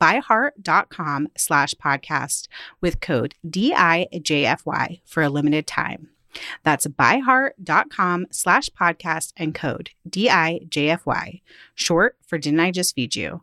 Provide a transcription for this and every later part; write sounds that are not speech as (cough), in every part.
byheart.com slash podcast with code DIJFY for a limited time. That's byheart.com slash podcast and code DIJFY, short for Didn't I Just Feed You?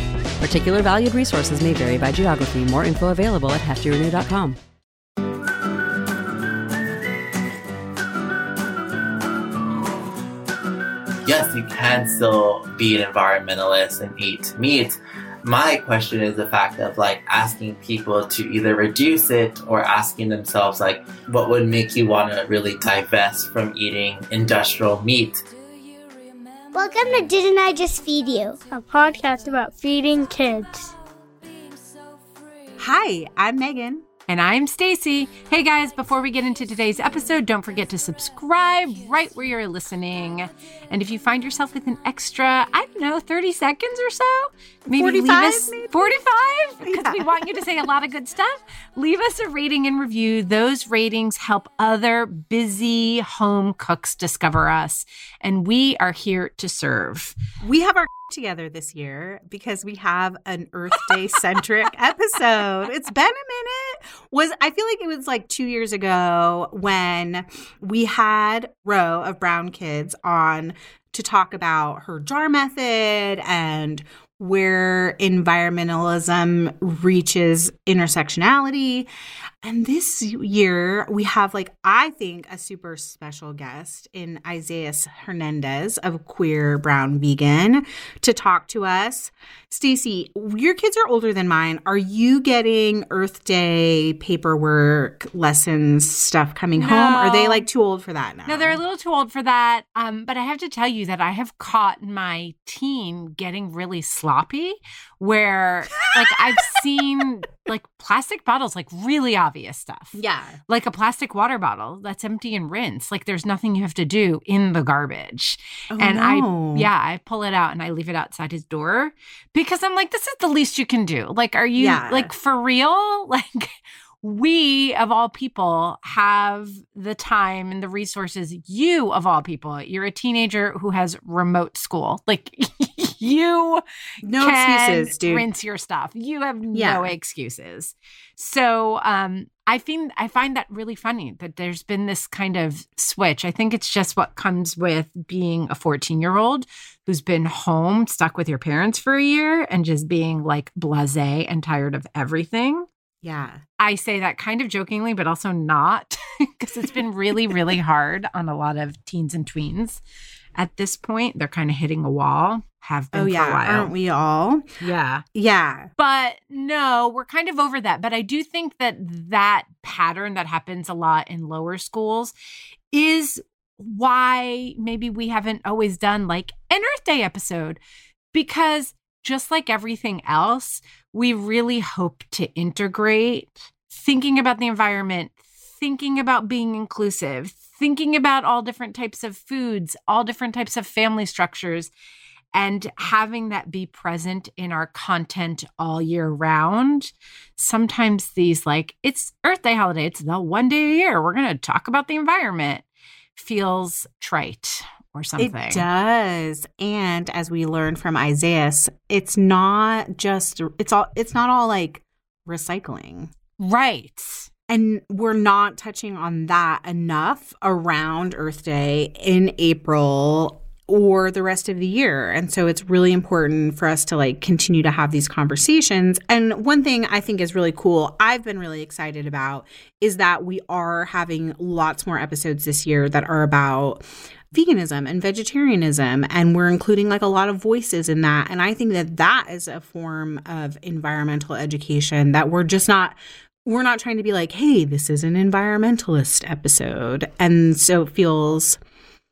Particular valued resources may vary by geography. More info available at heftyrenew.com. Yes, you can still be an environmentalist and eat meat. My question is the fact of like asking people to either reduce it or asking themselves like what would make you want to really divest from eating industrial meat Welcome to Didn't I Just Feed You? a podcast about feeding kids. Hi, I'm Megan. And I'm Stacy. Hey guys, before we get into today's episode, don't forget to subscribe right where you're listening. And if you find yourself with an extra, I don't know, 30 seconds or so, maybe 45, leave us maybe? 45 (laughs) because we want you to say a lot of good stuff. Leave us a rating and review. Those ratings help other busy home cooks discover us, and we are here to serve. We have our (laughs) together this year because we have an Earth Day centric (laughs) episode. It's been a minute. Was I feel like it was like 2 years ago when we had Row of Brown Kids on to talk about her jar method and where environmentalism reaches intersectionality. And this year, we have, like, I think, a super special guest in Isaiah Hernandez of Queer Brown Vegan to talk to us. Stacy, your kids are older than mine. Are you getting Earth Day paperwork lessons stuff coming home? Are they like too old for that now? No, they're a little too old for that. Um, but I have to tell you that I have caught my teen getting really sloppy, where like I've seen like plastic bottles, like really obvious stuff. Yeah. Like a plastic water bottle that's empty and rinse. Like there's nothing you have to do in the garbage. Oh, and no. I, yeah, I pull it out and I leave it outside his door because I'm like, this is the least you can do. Like, are you Yeah. like for real? (laughs) Like, we of all people have the time and the resources. You of all people, you're a teenager who has remote school. Like, (laughs) you No can excuses, dude. Rinse your stuff. You have Yeah. no excuses. So um I find I find that really funny that there's been this kind of switch. I think it's just what comes with being a 14 year old who's been home, stuck with your parents for a year, and just being like blasé and tired of everything. Yeah. I say that kind of jokingly, but also not, (laughs) because it's been really, really hard on a lot of teens and tweens. At this point, they're kind of hitting a wall. Have been Oh, yeah. for a while. Aren't we all? Yeah. Yeah. But no, we're kind of over that. But I do think that that pattern that happens a lot in lower schools is why maybe we haven't always done like an Earth Day episode because just like everything else, we really hope to integrate thinking about the environment, thinking about being inclusive, thinking about all different types of foods, all different types of family structures, and having that be present in our content all year round. Sometimes these, like, it's Earth Day holiday, it's the one day a year, we're going to talk about the environment, feels trite or something. It does. And as we learned from Isaiah, it's not just it's all it's not all like recycling. Right. And we're not touching on that enough around Earth Day in April or the rest of the year. And so it's really important for us to like continue to have these conversations. And one thing I think is really cool, I've been really excited about is that we are having lots more episodes this year that are about veganism and vegetarianism and we're including like a lot of voices in that and i think that that is a form of environmental education that we're just not we're not trying to be like hey this is an environmentalist episode and so it feels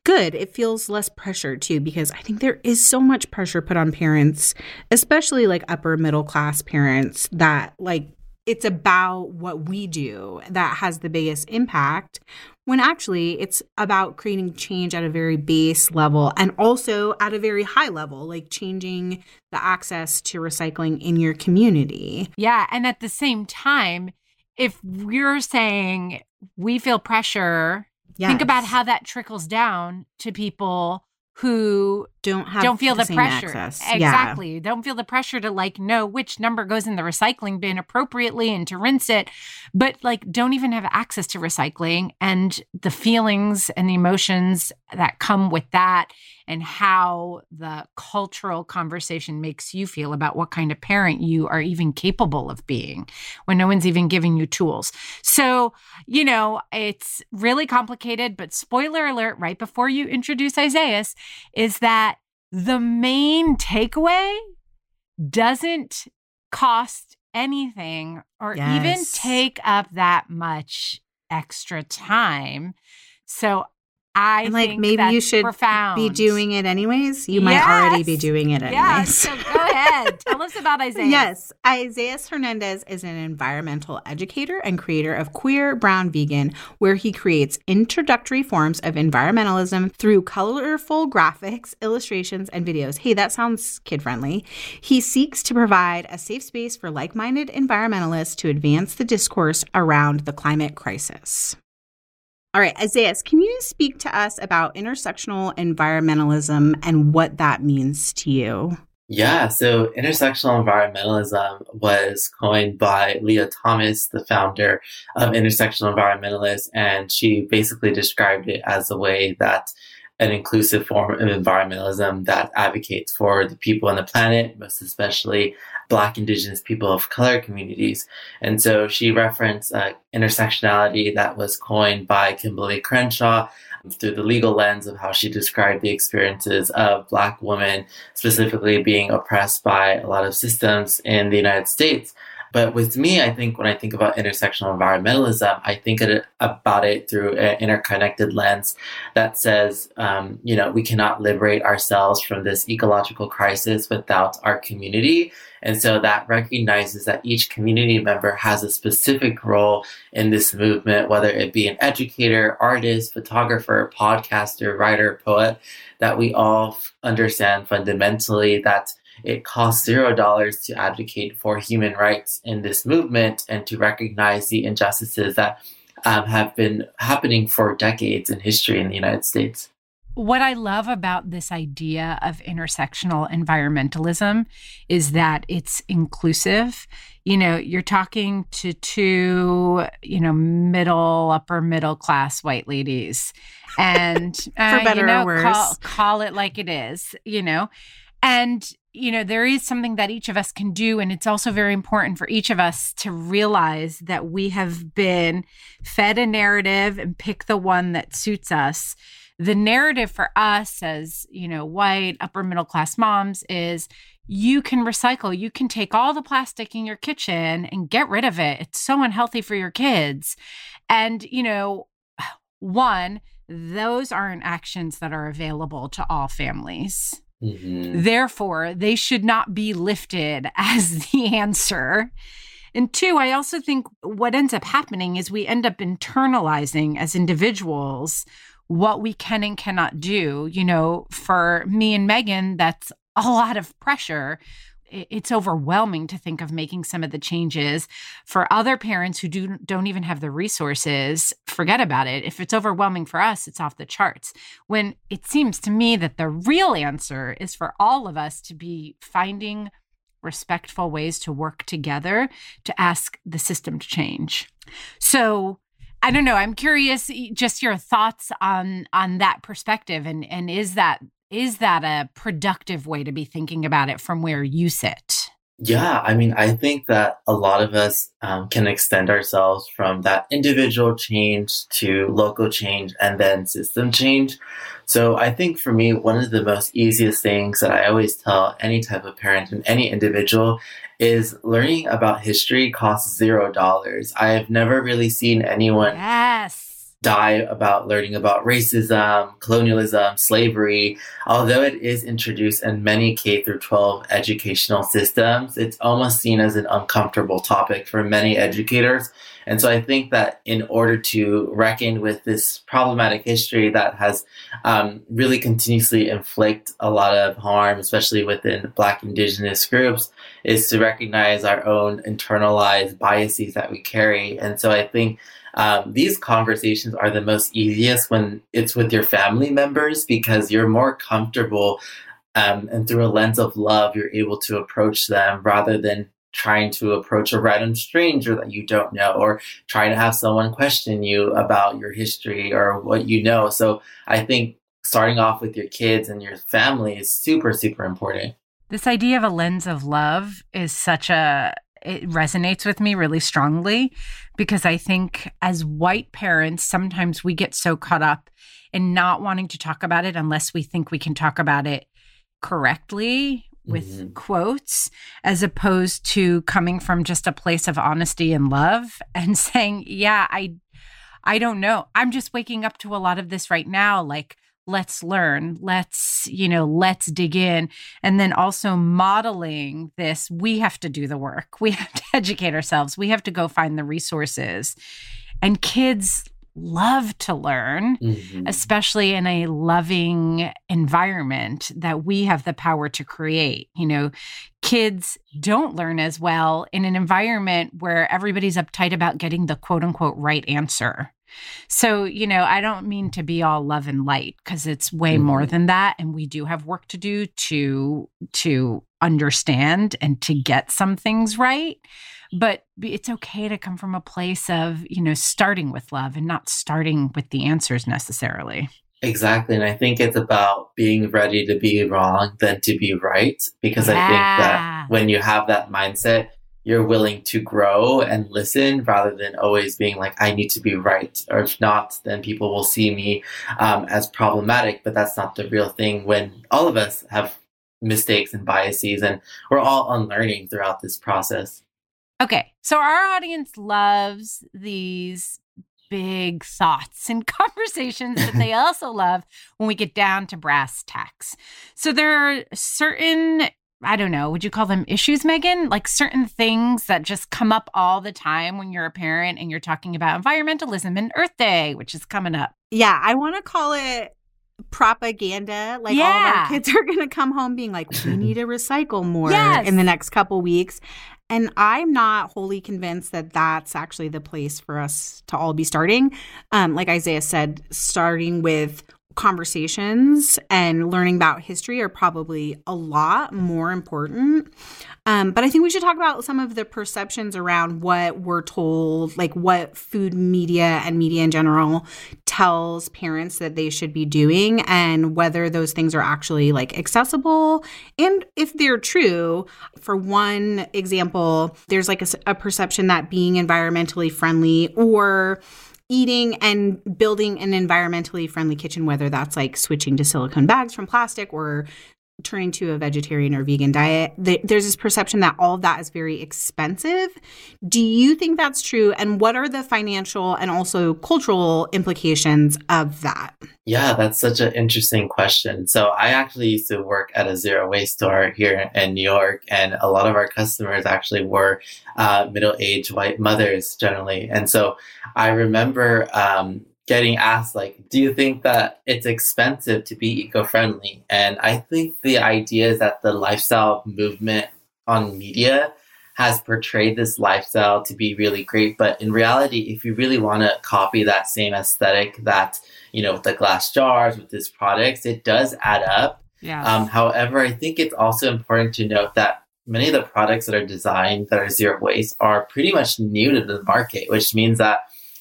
good it feels less pressure too because i think there is so much pressure put on parents especially like upper middle class parents that like it's about what we do that has the biggest impact when actually it's about creating change at a very base level and also at a very high level like changing the access to recycling in your community Yeah. And at the same time, if we're saying we feel pressure, think about how that trickles down to people who don't have don't feel the, same pressure. access. Yeah. Exactly. Don't feel the pressure to like know which number goes in the recycling bin appropriately and to rinse it, but like don't even have access to recycling and the feelings and the emotions that come with that and how the cultural conversation makes you feel about what kind of parent you are even capable of being when no one's even giving you tools. So, you know, it's really complicated, but spoiler alert right before you introduce Isaiah is that the main takeaway doesn't cost anything or even take up that much extra time. So I and like think maybe you should profound. be doing it anyways. You might already be doing it anyways. Yeah. So go ahead. (laughs) Tell us about Isaiah. Yes, Isaiah Hernandez is an environmental educator and creator of Queer Brown Vegan, where he creates introductory forms of environmentalism through colorful graphics, illustrations, and videos. Hey, that sounds kid friendly. He seeks to provide a safe space for like minded environmentalists to advance the discourse around the climate crisis. All right, Isaiah, can you speak to us about intersectional environmentalism and what that means to you? Yeah, so intersectional environmentalism was coined by Leah Thomas, the founder of Intersectional Environmentalists, and she basically described it as a way that an inclusive form of environmentalism that advocates for the people on the planet, most especially Black, Indigenous, people of color communities. And so she referenced uh, intersectionality that was coined by Kimberlé Crenshaw through the legal lens of how she described the experiences of Black women specifically being oppressed by a lot of systems in the United States. But with me, I think when I think about intersectional environmentalism, I think it, about it through an interconnected lens that says, um, you know, we cannot liberate ourselves from this ecological crisis without our community. And so that recognizes that each community member has a specific role in this movement, whether it be an educator, artist, photographer, podcaster, writer, poet, that we all f- understand fundamentally that it costs zero dollars to advocate for human rights in this movement and to recognize the injustices that um, have been happening for decades in history in the United States. What I love about this idea of intersectional environmentalism is that it's inclusive. You know, you're talking to two, you know, middle, upper middle class white ladies. And (laughs) uh, better you or worse. Call, call it like it is, you know. And you know, there is something that each of us can do. And it's also very important for each of us to realize that we have been fed a narrative and pick the one that suits us. The narrative for us as, you know, white, upper middle class moms is you can recycle. You can take all the plastic in your kitchen and get rid of it. It's so unhealthy for your kids. And, you know, one, those aren't actions that are available to all families. Mhm. Therefore, they should not be lifted (laughs) as the answer. And two, I also think what ends up happening is we end up internalizing as individuals what we can and cannot do. You know, for me and Megan, that's a lot of pressure. It's overwhelming to think of making some of the changes. For other parents who do, don't even have the resources, forget about it. If it's overwhelming for us, it's off the charts when it seems to me that the real answer is for all of us to be finding respectful ways to work together to ask the system to change. So, I don't know. I'm curious just your thoughts on on that perspective and and is that is that a productive way to be thinking about it from where you sit? Yeah, I mean, I think that a lot of us um, can extend ourselves from that individual change to local change and then system change. So I think for me, one of the most easiest things that I always tell any type of parent and any individual is learning about history costs zero dollars. I have never really seen anyone yes die about learning about racism, colonialism, slavery. Although it is introduced in many K through 12 educational systems, it's almost seen as an uncomfortable topic for many educators. And so I think that in order to reckon with this problematic history that has um, really continuously inflict a lot of harm, especially within Black Indigenous groups, is to recognize our own internalized biases that we carry. And so I think um, these conversations are the most easiest when it's with your family members because you're more comfortable um, and through a lens of love, you're able to approach them rather than trying to approach a random stranger that you don't know or trying to have someone question you about your history or what you know. So I think starting off with your kids and your family is super, super important. This idea of a lens of love is such a it resonates with me really strongly because I think as white parents, sometimes we get so caught up in not wanting to talk about it unless we think we can talk about it correctly with mm-hmm. quotes, as opposed to coming from just a place of honesty and love (laughs) and saying, Yeah, I I don't know. I'm just waking up to a lot of this right now. Like, let's learn let's you know let's dig in. And then also modeling this we have to do the work. We (laughs) have to educate ourselves. We have to go find the resources. And kids love to learn mm-hmm. especially in a loving environment that we have the power to create. You know kids don't learn as well in an environment where everybody's uptight about getting the quote unquote right answer so, you know, I don't mean to be all love and light because it's way mm-hmm. more than that and we do have work to do to to understand and to get some things right. But it's okay to come from a place of, you know, starting with love and not starting with the answers necessarily. Exactly. And I think it's about being ready to be wrong than to be right. Because yeah. I think that when you have that mindset, you're willing to grow and listen rather than always being like, I need to be right. Or if not, then people will see me um, as problematic. But that's not the real thing when all of us have mistakes and biases and we're all unlearning throughout this process. Okay. So our audience loves these big thoughts and (laughs) conversations that they (laughs) also love when we get down to brass tacks. So there are certain I don't know, would you call them issues, Megan? Like certain things that just come up all the time when you're a parent and you're talking about environmentalism and Earth Day, which is coming up. Yeah, I want to call it propaganda. Like yeah. all of our kids (laughs) are going to come home being like, we need to recycle more yes. in the next couple weeks. And I'm not wholly convinced that that's actually the place for us to all be starting. Um, like Isaiah said, starting with conversations and learning about history are probably a lot more important. Um, but I think we should talk about some of the perceptions around what we're told, like what food media and media in general tells parents that they should be doing, and whether those things are actually like accessible. And if they're true, for one example, there's like a, a perception that being environmentally friendly or eating and building an environmentally friendly kitchen, whether that's like switching to silicone bags from plastic or turning to a vegetarian or vegan diet, there's this perception that all of that is very expensive. Do you think that's true? And what are the financial and also cultural implications of that? Yeah, that's such an interesting question. So, I actually used to work at a zero waste store here in New York, and a lot of our customers actually were uh, middle aged white mothers generally. And so, I remember um, getting asked like do you think that it's expensive to be eco-friendly? And i think the idea is that the lifestyle movement on media has portrayed this lifestyle to be really great. But in reality if you really want to copy that same aesthetic that you know with the glass jars with these products it does add up. Yeah. Um, however i think it's also important to note that many of the products that are designed that are zero waste are pretty much new to the market, which means that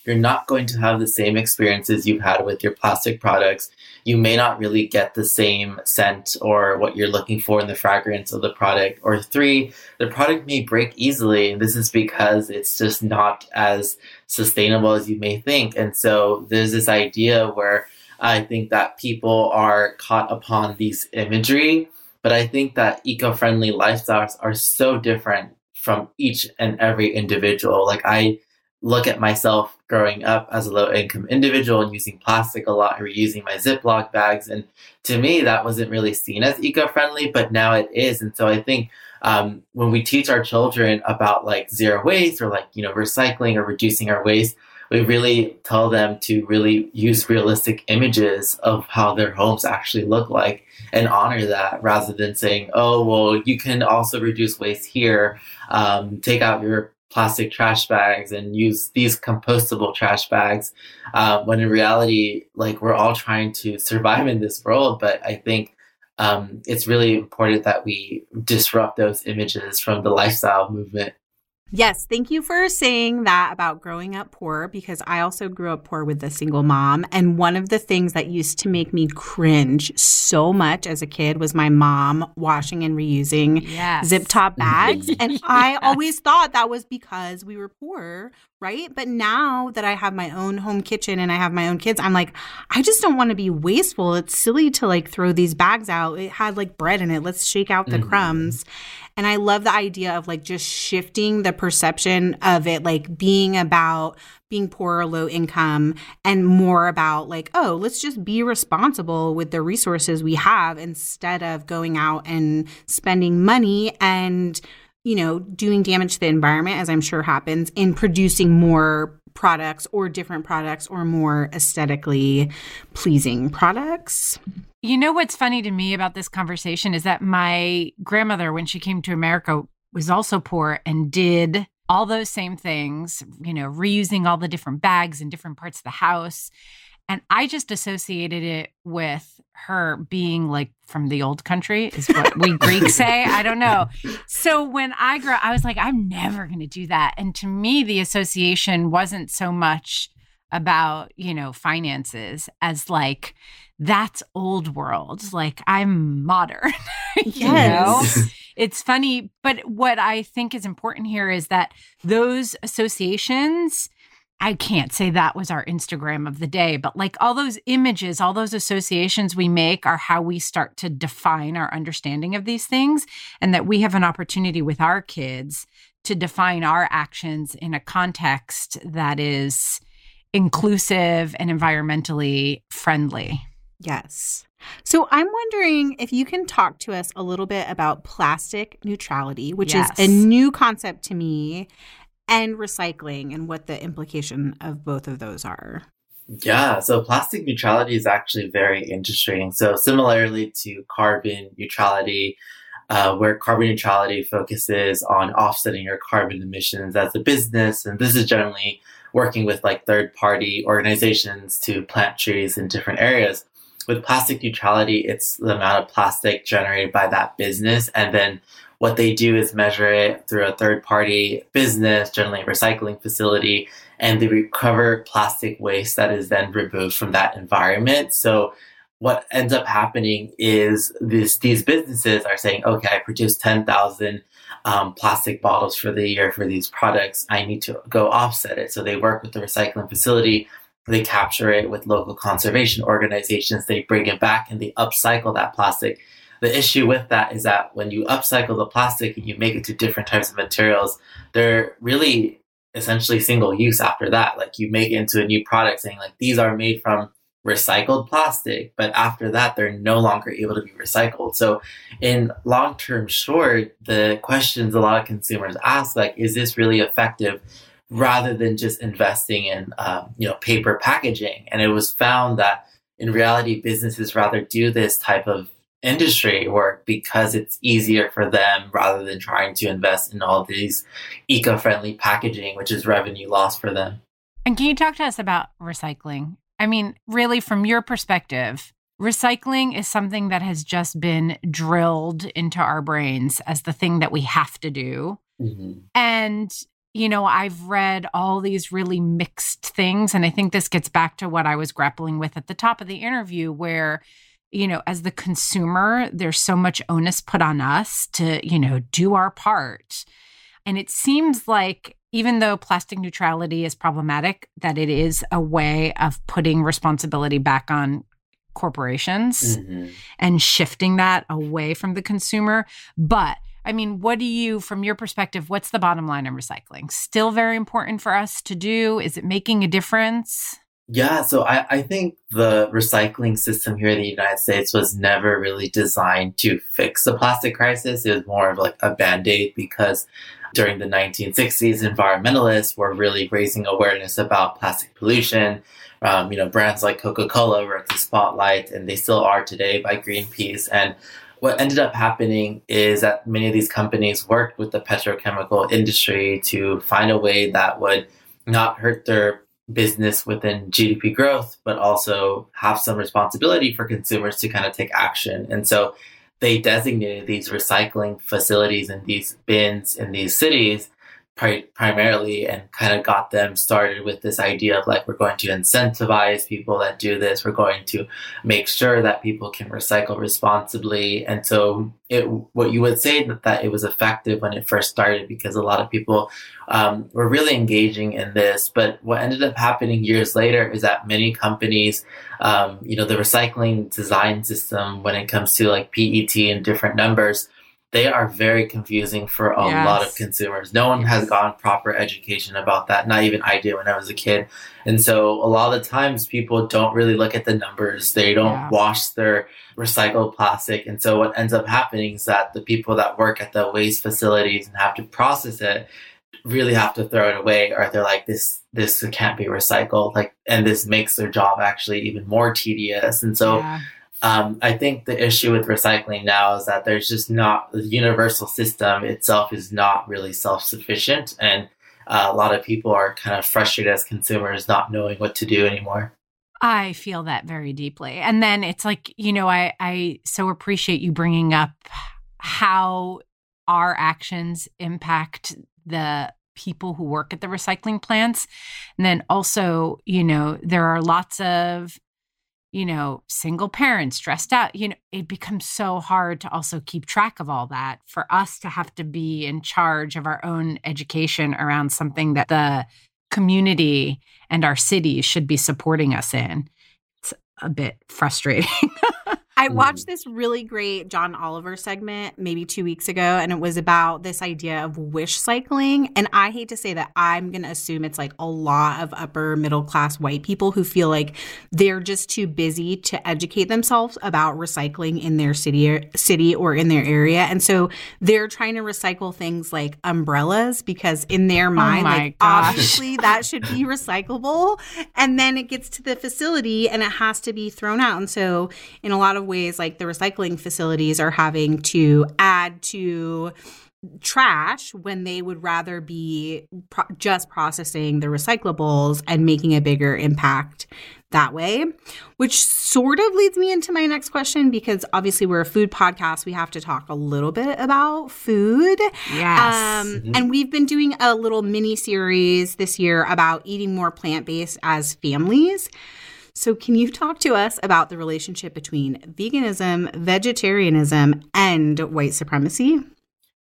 you're not going to have the same experiences you've had with your plastic products. You may not really get the same scent or what you're looking for in the fragrance of the product. Or three, the product may break easily. This is because it's just not as sustainable as you may think. And so there's this idea where I think that people are caught upon these imagery, but I think that eco friendly lifestyles are so different from each and every individual. Like I look at myself growing up as a low income individual and using plastic a lot, reusing my Ziploc bags. And to me, that wasn't really seen as eco friendly, but now it is. And so I think um, when we teach our children about like zero waste or like, you know, recycling or reducing our waste, we really tell them to really use realistic images of how their homes actually look like and honor that rather than saying, oh, well, you can also reduce waste here. Um, take out your plastic trash bags and use these compostable trash bags uh, when in reality like we're all trying to survive in this world. But i think um, it's really important that we disrupt those images from the lifestyle movement Yes, thank you for saying that about growing up poor because I also grew up poor with a single mom. And one of the things that used to make me cringe so much as a kid was my mom washing and reusing yes. zip top (laughs) bags. and yes. I always thought that was because we were poor, right? But now that I have my own home kitchen and I have my own kids, I'm like, I just don't want to be wasteful. It's silly to like throw these bags out. It had like bread in it. Let's shake out the mm-hmm. crumbs. And I love the idea of like just shifting the perception of it, like being about being poor or low income and more about like, oh, let's just be responsible with the resources we have instead of going out and spending money and you know, doing damage to the environment, as I'm sure happens, in producing more products or different products or more aesthetically pleasing products. You know what's funny to me about this conversation is that my grandmother, when she came to America, was also poor and did all those same things, you know, reusing all the different bags in different parts of the house. And I just associated it with her being like from the old country, is what we (laughs) Greeks say. I don't know. So when I grew up, I was like, I'm never going to do that. And to me, the association wasn't so much about, you know, finances as like, that's old world. Like I'm modern. (laughs) yes. know? (laughs) It's funny, but what I think is important here is that those associations I can't say that was our Instagram of the day, but like all those images, all those associations we make are how we start to define our understanding of these things. And that we have an opportunity with our kids to define our actions in a context that is inclusive and environmentally friendly. Yes. So I'm wondering if you can talk to us a little bit about plastic neutrality, which yes. is a new concept to me, and recycling and what the implication of both of those are. Yeah, so plastic neutrality is actually very interesting. So, similarly to carbon neutrality, uh, where carbon neutrality focuses on offsetting your carbon emissions as a business, and this is generally working with like third party organizations to plant trees in different areas. With plastic neutrality, it's the amount of plastic generated by that business and then what they do is measure it through a third party business, generally a recycling facility, and they recover plastic waste that is then removed from that environment. So what ends up happening is this, these businesses are saying, okay, I produce 10,000 um, plastic bottles for the year for these products. I need to go offset it. So they work with the recycling facility. They capture it with local conservation organizations. They bring it back and they upcycle that plastic the issue with that is that when you upcycle the plastic and you make it to different types of materials, they're really essentially single use after that. Like you make it into a new product saying like these are made from recycled plastic, but after that they're no longer able to be recycled. So in long term short, the questions a lot of consumers ask like, is this really effective? Rather than just investing in um, you know paper packaging, and it was found that in reality businesses rather do this type of industry work because it's easier for them rather than trying to invest in all these eco-friendly packaging which is revenue loss for them and can you talk to us about recycling i mean really from your perspective recycling is something that has just been drilled into our brains as the thing that we have to do. Mm-hmm. And, you know, I've read all these really mixed things. And I think this gets back to what I was grappling with at the top of the interview, where, you know, as the consumer, there's so much onus put on us to, you know, do our part. And it seems like even though plastic neutrality is problematic, that it is a way of putting responsibility back on corporations mm-hmm. and shifting that away from the consumer. But I mean, what do you, from your perspective, what's the bottom line on recycling? Still very important for us to do? Is it making a difference? Yeah, so I, I think the recycling system here in the United States was never really designed to fix the plastic crisis. It was more of like a band aid because during the 1960s, environmentalists were really raising awareness about plastic pollution. Um, you know, brands like Coca Cola were at the spotlight, and they still are today by Greenpeace. And what ended up happening is that many of these companies worked with the petrochemical industry to find a way that would not hurt their business within GDP growth, but also have some responsibility for consumers to kind of take action. And so they designated these recycling facilities and these bins in these cities pri- primarily and kind of got them started with this idea of like we're going to incentivize people that do this. We're going to make sure that people can recycle responsibly. And so it what you would say that, that it was effective when it first started because a lot of people um, were really engaging in this. But what ended up happening years later is that many companies um, you know the recycling design system when it comes to like PET and different numbers they are very confusing for a yes. lot of consumers. No one has gotten proper education about that. Not even I did when I was a kid. And so a lot of the times people don't really look at the numbers. They don't yeah. wash their recycled plastic. And so what ends up happening is that the people that work at the waste facilities and have to process it really have to throw it away or they're like this this can't be recycled like and this makes their job actually even more tedious and so yeah um, I think the issue with recycling now is that there's just not the universal system itself is not really self sufficient, and uh, a lot of people are kind of frustrated as consumers not knowing what to do anymore. I feel that very deeply, and then it's like you know I I so appreciate you bringing up how our actions impact the people who work at the recycling plants. And then also, you know, there are lots of you know, single parents stressed out, you know, it becomes so hard to also keep track of all that for us to have to be in charge of our own education around something that the community and our city should be supporting us in. It's a bit frustrating. (laughs) I mm-hmm. watched this really great John Oliver segment maybe two weeks ago, and it was about this idea of wish cycling. And I hate to say that I'm going to assume it's like a lot of upper middle class white people who feel like they're just too busy to educate themselves about recycling in their city, city or in their area, and so they're trying to recycle things like umbrellas because in their oh mind, oh like gosh. obviously that should be recyclable, and then it gets to the facility and it has to be thrown out. And so in a lot of ways, like the recycling facilities are having to add to trash when they would rather be pro- just processing the recyclables and making a bigger impact that way, which sort of leads me into my next question because obviously we're a food podcast. We have to talk a little bit about food. Yes. Um, mm-hmm. And we've been doing a little mini series this year about eating more plant based as families. So, can you talk to us about the relationship between veganism, vegetarianism, and white supremacy?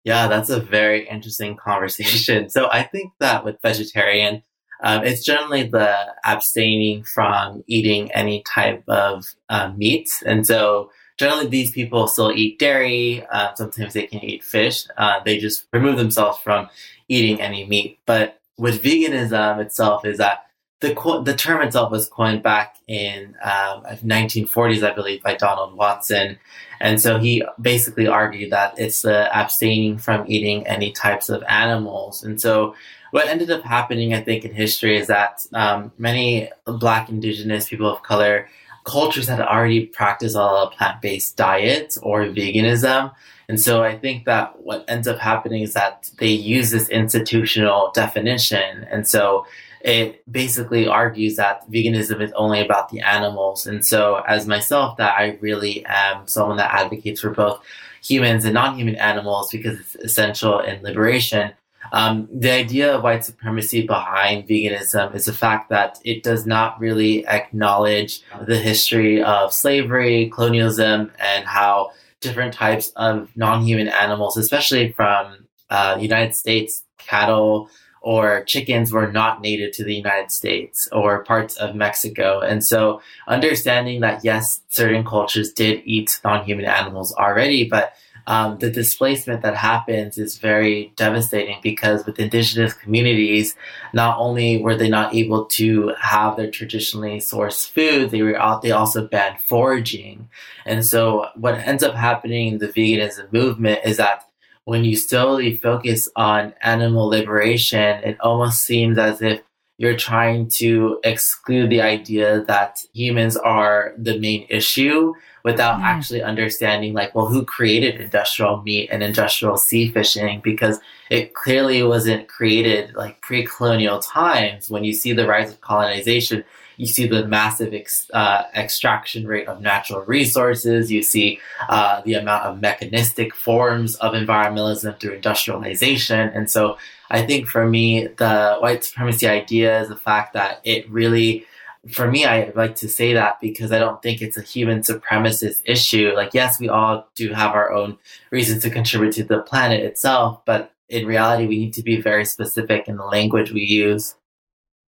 Yeah, that's a very interesting (laughs) conversation. So, I think that with vegetarian, um, it's generally the abstaining from eating any type of uh, meat. And so, generally, these people still eat dairy. Uh, sometimes they can eat fish. Uh, they just remove themselves from eating any meat. But with veganism itself, is that the the term itself was coined back in um, 1940s, I believe, by Donald Watson, and so he basically argued that it's the abstaining from eating any types of animals. And so, what ended up happening, I think, in history is that um, many Black, Indigenous people of color cultures had already practiced a plant based diet or veganism. And so I think that what ends up happening is that they use this institutional definition. And so it basically argues that veganism is only about the animals. And so, as myself, that I really am someone that advocates for both humans and non human animals because it's essential in liberation. Um, the idea of white supremacy behind veganism is the fact that it does not really acknowledge the history of slavery, colonialism, and how different types of non human animals, especially from uh, United States, cattle, or chickens were not native to the United States or parts of Mexico. And so understanding that yes, certain cultures did eat non-human animals already, but um, the displacement that happens is very devastating because with indigenous communities, not only were they not able to have their traditionally sourced food, they were out, they also banned foraging. And so what ends up happening in the veganism movement is that when you solely focus on animal liberation, it almost seems as if you're trying to exclude the idea that humans are the main issue without mm. actually understanding like well who created industrial meat and industrial sea fishing because it clearly wasn't created like pre-colonial times when you see the rise of colonization you see the massive ex, uh, extraction rate of natural resources. You see uh, the amount of mechanistic forms of environmentalism through industrialization. And so I think for me, the white supremacy idea is the fact that it really for me, I like to say that because I don't think it's a human supremacist issue. Like, yes, we all do have our own reasons to contribute to the planet itself, but in reality, we need to be very specific in the language we use.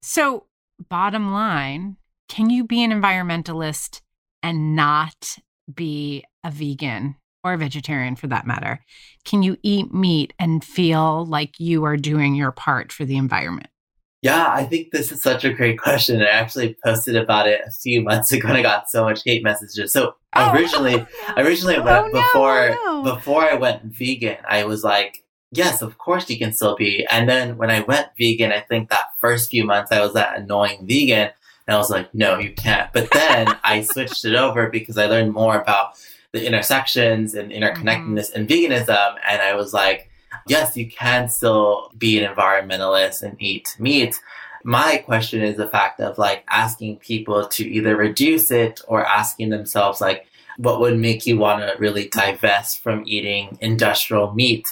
So, bottom line, can you be an environmentalist and not be a vegan or a vegetarian for that matter? Can you eat meat and feel like you are doing your part for the environment? Yeah, I think this is such a great question. I actually posted about it a few months (laughs) ago and I got so much hate messages. So oh, (laughs) originally, originally oh, oh before no, no. before I went vegan, I was like, yes, of course you can still be. And then when I went vegan, I think that first few months I was that annoying vegan. And I was like, no, you can't. But then (laughs) I switched it over because I learned more about the intersections and interconnectedness mm-hmm. in veganism. And I was like, yes, you can still be an environmentalist and eat meat. My question is the fact of like asking people to either reduce it or asking themselves like, what would make you want to really divest from eating industrial meat?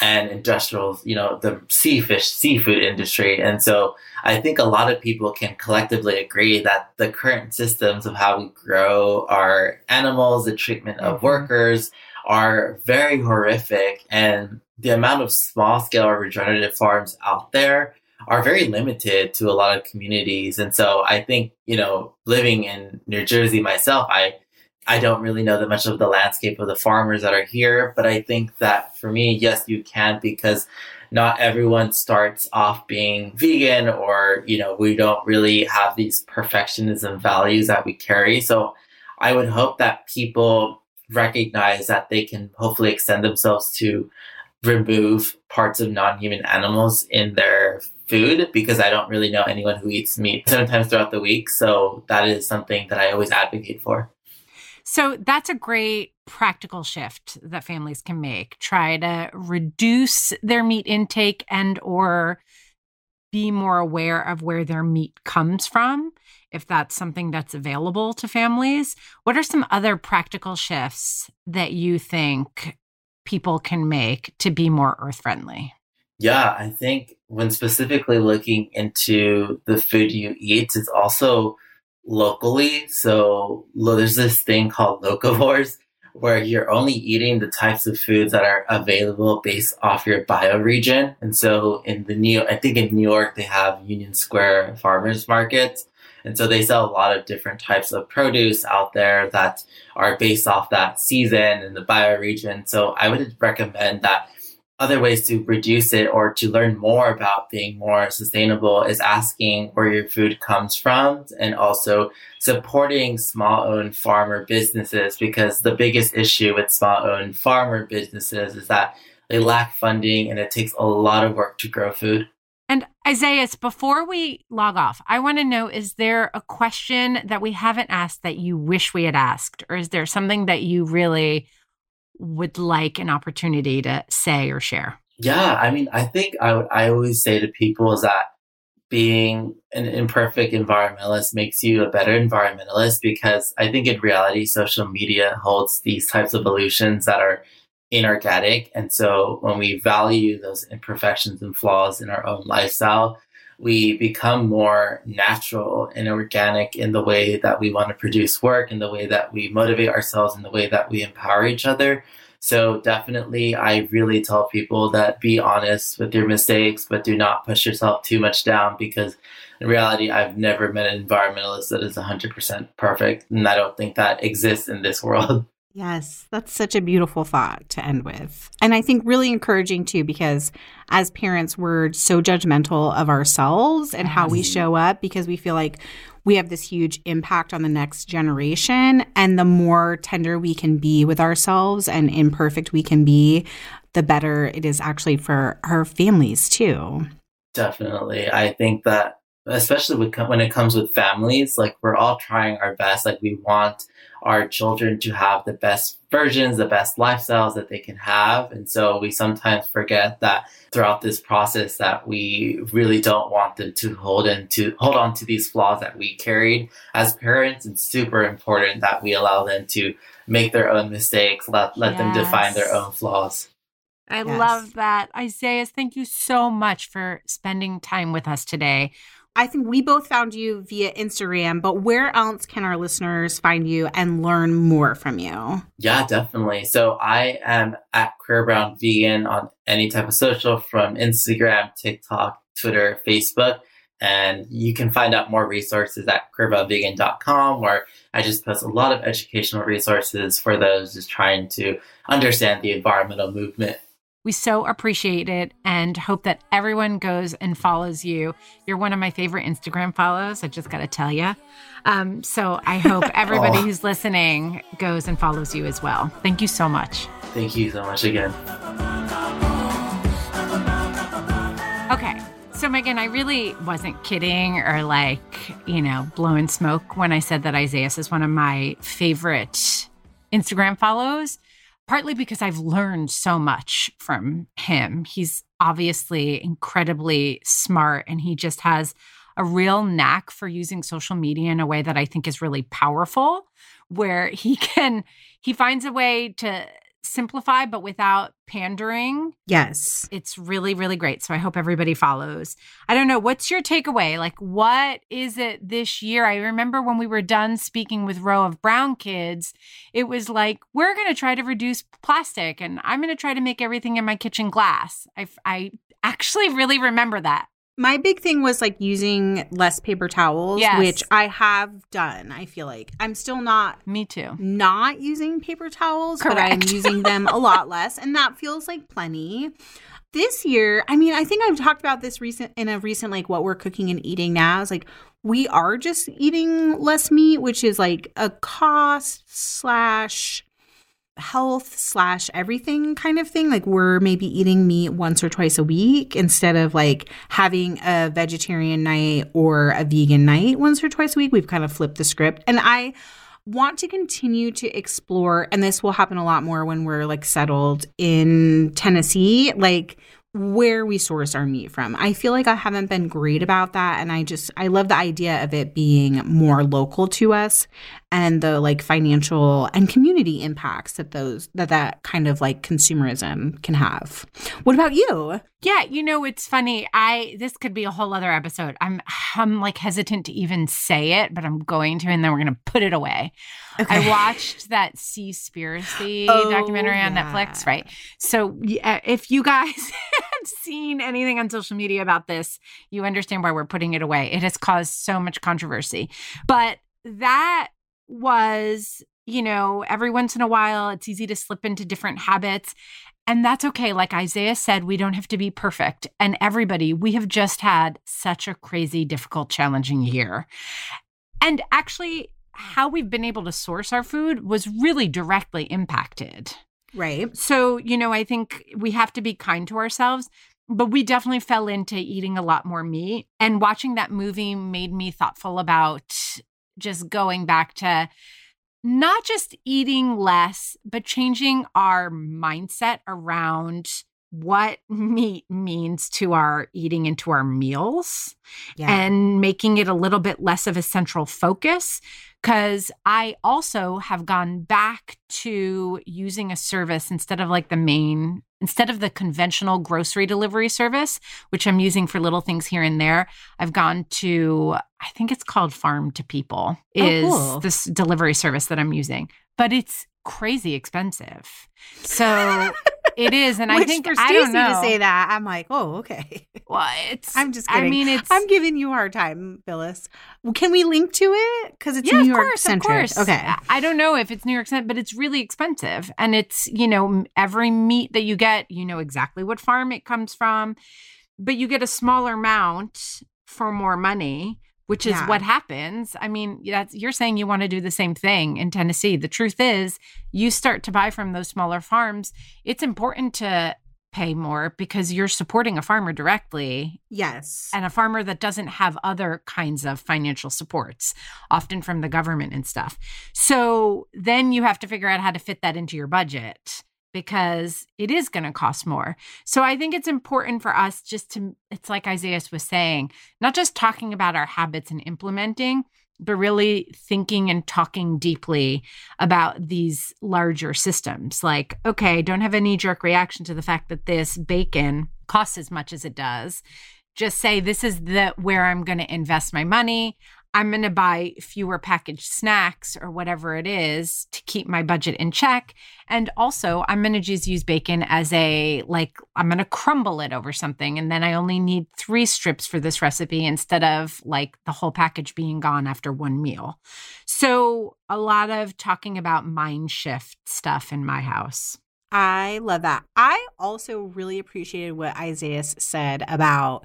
And industrial, you know, the sea fish, seafood industry. And so I think a lot of people can collectively agree that the current systems of how we grow our animals, the treatment of mm-hmm. workers are very horrific. And the amount of small scale or regenerative farms out there are very limited to a lot of communities. And so I think, you know, living in New Jersey myself, I I don't really know that much of the landscape of the farmers that are here, but I think that for me, yes, you can because not everyone starts off being vegan or, you know, we don't really have these perfectionism values that we carry. So I would hope that people recognize that they can hopefully extend themselves to remove parts of non-human animals in their food because I don't really know anyone who eats meat sometimes throughout the week. So that is something that I always advocate for. So that's a great practical shift that families can make. Try to reduce their meat intake and or be more aware of where their meat comes from if that's something that's available to families. What are some other practical shifts that you think people can make to be more earth friendly? Yeah, I think when specifically looking into the food you eat, it's also locally. So there's this thing called locavores where you're only eating the types of foods that are available based off your bioregion. And so in the New, I think in New York, they have Union Square farmers markets. And so they sell a lot of different types of produce out there that are based off that season and the bioregion. So I would recommend that other ways to reduce it or to learn more about being more sustainable is asking where your food comes from and also supporting small owned farmer businesses because the biggest issue with small owned farmer businesses is that they lack funding and it takes a lot of work to grow food. And Isaiah, before we log off, I want to know is there a question that we haven't asked that you wish we had asked? Or is there something that you really would like an opportunity to say or share? Yeah, I mean, I think I, I always say to people is that being an imperfect environmentalist makes you a better environmentalist because I think in reality, social media holds these types of illusions that are inorganic. And so when we value those imperfections and flaws in our own lifestyle, we become more natural and organic in the way that we want to produce work, in the way that we motivate ourselves, in the way that we empower each other. So definitely, I really tell people that be honest with your mistakes, but do not push yourself too much down because in reality, I've never met an environmentalist that is 100% perfect. And I don't think that exists in this (laughs) world. Yes, that's such a beautiful thought to end with. And I think really encouraging too, because as parents, we're so judgmental of ourselves and how we show up because we feel like we have this huge impact on the next generation. And the more tender we can be with ourselves and imperfect we can be, the better it is actually for our families too. Definitely. I think that especially when it comes with families, like we're all trying our best. Like we want our children to have the best versions, the best lifestyles that they can have. And so we sometimes forget that throughout this process that we really don't want them to hold into hold on to these flaws that we carried as parents. It's super important that we allow them to make their own mistakes, let let yes. them define their own flaws. I yes. love that. Isaiah, thank you so much for spending time with us today. I think we both found you via Instagram, but where else can our listeners find you and learn more from you? Yeah, definitely. So I am at Queer Brown Vegan on any type of social from Instagram, TikTok, Twitter, Facebook. And you can find out more resources at queerbrownvegan.com, where I just post a lot of educational resources for those just trying to understand the environmental movement we so appreciate it and hope that everyone goes and follows you. You're one of my favorite Instagram follows. I just got to tell you. Um, so I hope (laughs) everybody oh. who's listening goes and follows you as well. Thank you so much. Thank you so much again. Okay. So, Megan, I really wasn't kidding or like, you know, blowing smoke when I said that Isaiah is one of my favorite Instagram follows partly because I've learned so much from him. He's obviously incredibly smart and he just has a real knack for using social media in a way that I think is really powerful where he (laughs) can he finds a way to simplify but without pandering. Yes. It's really, really great. So I hope everybody follows. I don't know. What's your takeaway? Like, what is it this year? I remember when we were done speaking with Row of Brown Kids, it was like, we're going to try to reduce plastic and I'm going to try to make everything in my kitchen glass. I, I actually (laughs) really remember that. My big thing was like using less paper towels, yes. which I have done. I feel like I'm still not Me too. Not using paper towels, Correct. but I'm using them a lot (laughs) less and that feels like plenty. This year, I mean, I think I've talked about this recent in a recent like what we're cooking and eating now is like we are just eating less meat, which is like a cost slash health slash everything kind of thing. Like we're maybe eating meat once or twice a week instead of like having a vegetarian night or a vegan night once or twice a week. We've kind of flipped the script. And I want to continue to explore, and this will happen a lot more when we're like settled in Tennessee. Like where we source our meat from. I feel like I haven't been great about that and I just I love the idea of it being more local to us and the like financial and community impacts that those that that kind of like consumerism can have. What about you? Yeah, you know it's funny. I this could be a whole other episode. I'm I'm like hesitant to even say it, but I'm going to and then we're going to put it away. Okay. I watched that Seaspiracy oh, documentary on yeah. Netflix, right? So yeah, uh, if you guys (laughs) have seen anything on social media about this, you understand why we're putting it away. It has caused so much controversy. But that was, you know, every once in a while, it's easy to slip into different habits. And that's okay. Like Isaiah said, we don't have to be perfect. And everybody, we have just had such a crazy, difficult, challenging year. And actually, how we've been able to source our food was really directly impacted. Right. So, you know, I think we have to be kind to ourselves, but we definitely fell into eating a lot more meat. And watching that movie made me thoughtful about just going back to not just eating less, but changing our mindset around what (laughs) meat means to our eating into our meals Yeah. and making it a little bit less of a central focus. Because I also have gone back to using a service instead of like the main, instead of the conventional grocery delivery service, which I'm using for little things here and there. I've gone to, I think it's called Farm to People, Oh, is cool. this delivery service that I'm using, but it's crazy expensive. So (laughs) it is. And (laughs) I think, for I Stacy don't know. to say that, I'm like, oh, okay. Well, it's. I'm just Kidding. I mean, it's. I'm giving you a hard time, Phyllis. Well, can we link to it? Because it's yeah, New of York course, centric. of course. Okay. I- I don't know if it's New York Cent, but it's really expensive, and it's you know every meat that you get, you know exactly what farm it comes from, but you get a smaller amount for more money. Which is Yeah. what happens. I mean, you're saying you want to do the same thing in Tennessee. The truth is, you start to buy from those smaller farms. It's important to pay more because you're supporting a farmer directly Yes. and a farmer that doesn't have other kinds of financial supports, often from the government and stuff. So then you have to figure out how to fit that into your budget because it is going to cost more. So I think it's important for us just to, it's like Isaiah was saying, not just talking about our habits and implementing, but really thinking and talking deeply about these larger systems. Like, okay, don't have a knee jerk reaction to the fact that this bacon costs as much as it does. Just say, this is the where I'm going to invest my money. I'm going to buy fewer packaged snacks or whatever it is to keep my budget in check. And also, I'm going to just use bacon as a like, I'm going to crumble it over something. And then I only need three strips for this recipe instead of like the whole package being gone after one meal. So, a lot of talking about mind shift stuff in my house. I love that. I also really appreciated what Isaiah said about,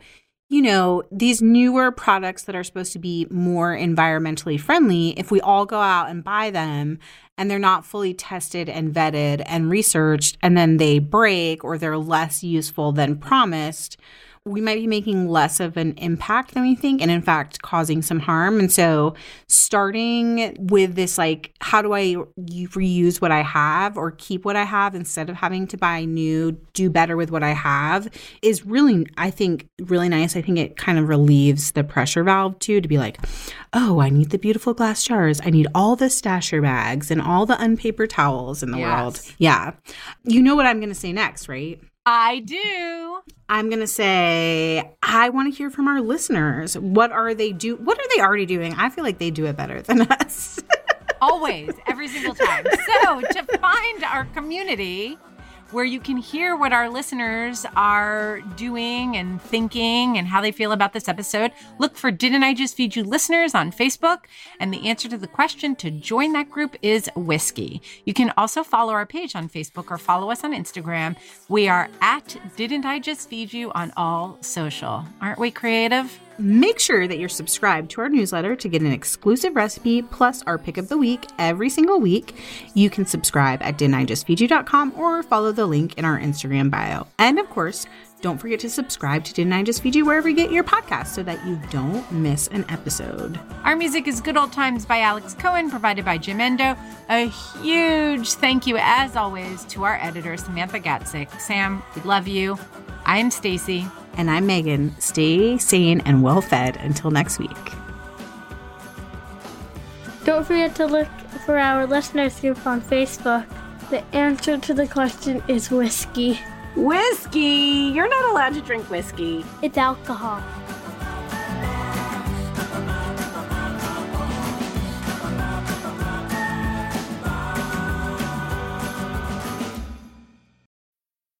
you know, these newer products that are supposed to be more environmentally friendly. If we all go out and buy them and they're not fully tested and vetted and researched, and then they break or they're less useful than promised, we might be making less of an impact than we think and in fact causing some harm. And so starting with this like how do i reuse what i have or keep what i have instead of having to buy new do better with what i have is really i think really nice. I think it kind of relieves the pressure valve too to be like oh i need the beautiful glass jars. I need all the stasher bags and all the unpaper towels in the world. Yeah. You know what i'm going to say next right I do. I'm going to say I want to hear from our listeners. What are they do what are they already doing? I feel like they do it better than (laughs) us. Always, every single time. So, to find our community where you can hear what our listeners are doing and thinking and how they feel about this episode, look for Didn't I Just Feed You listeners on Facebook. And the answer to the question to join that group is whiskey. You can also follow our page on Facebook or follow us on Instagram. We are at Didn't I Just Feed You on all social. Aren't we creative? Make sure that you're subscribed to our newsletter to get an exclusive recipe plus our pick of the week every single week. You can subscribe at didn'tijustfeedyou.com or follow the link in our Instagram bio. And of course, don't forget to subscribe to Didn't I Just Feed You wherever you get your podcast so that you don't miss an episode. Our music is Good Old Times by Alex Cohen, provided by Jim Endo. A huge thank you, as always, to our editor, Samantha Gatzik. Sam, we love you. I'm Stacy. And I'm Megan. Stay sane and well fed until next week. Don't forget to look for our listeners group on Facebook. The answer to the question is whiskey. Whiskey! You're not allowed to drink whiskey. It's alcohol.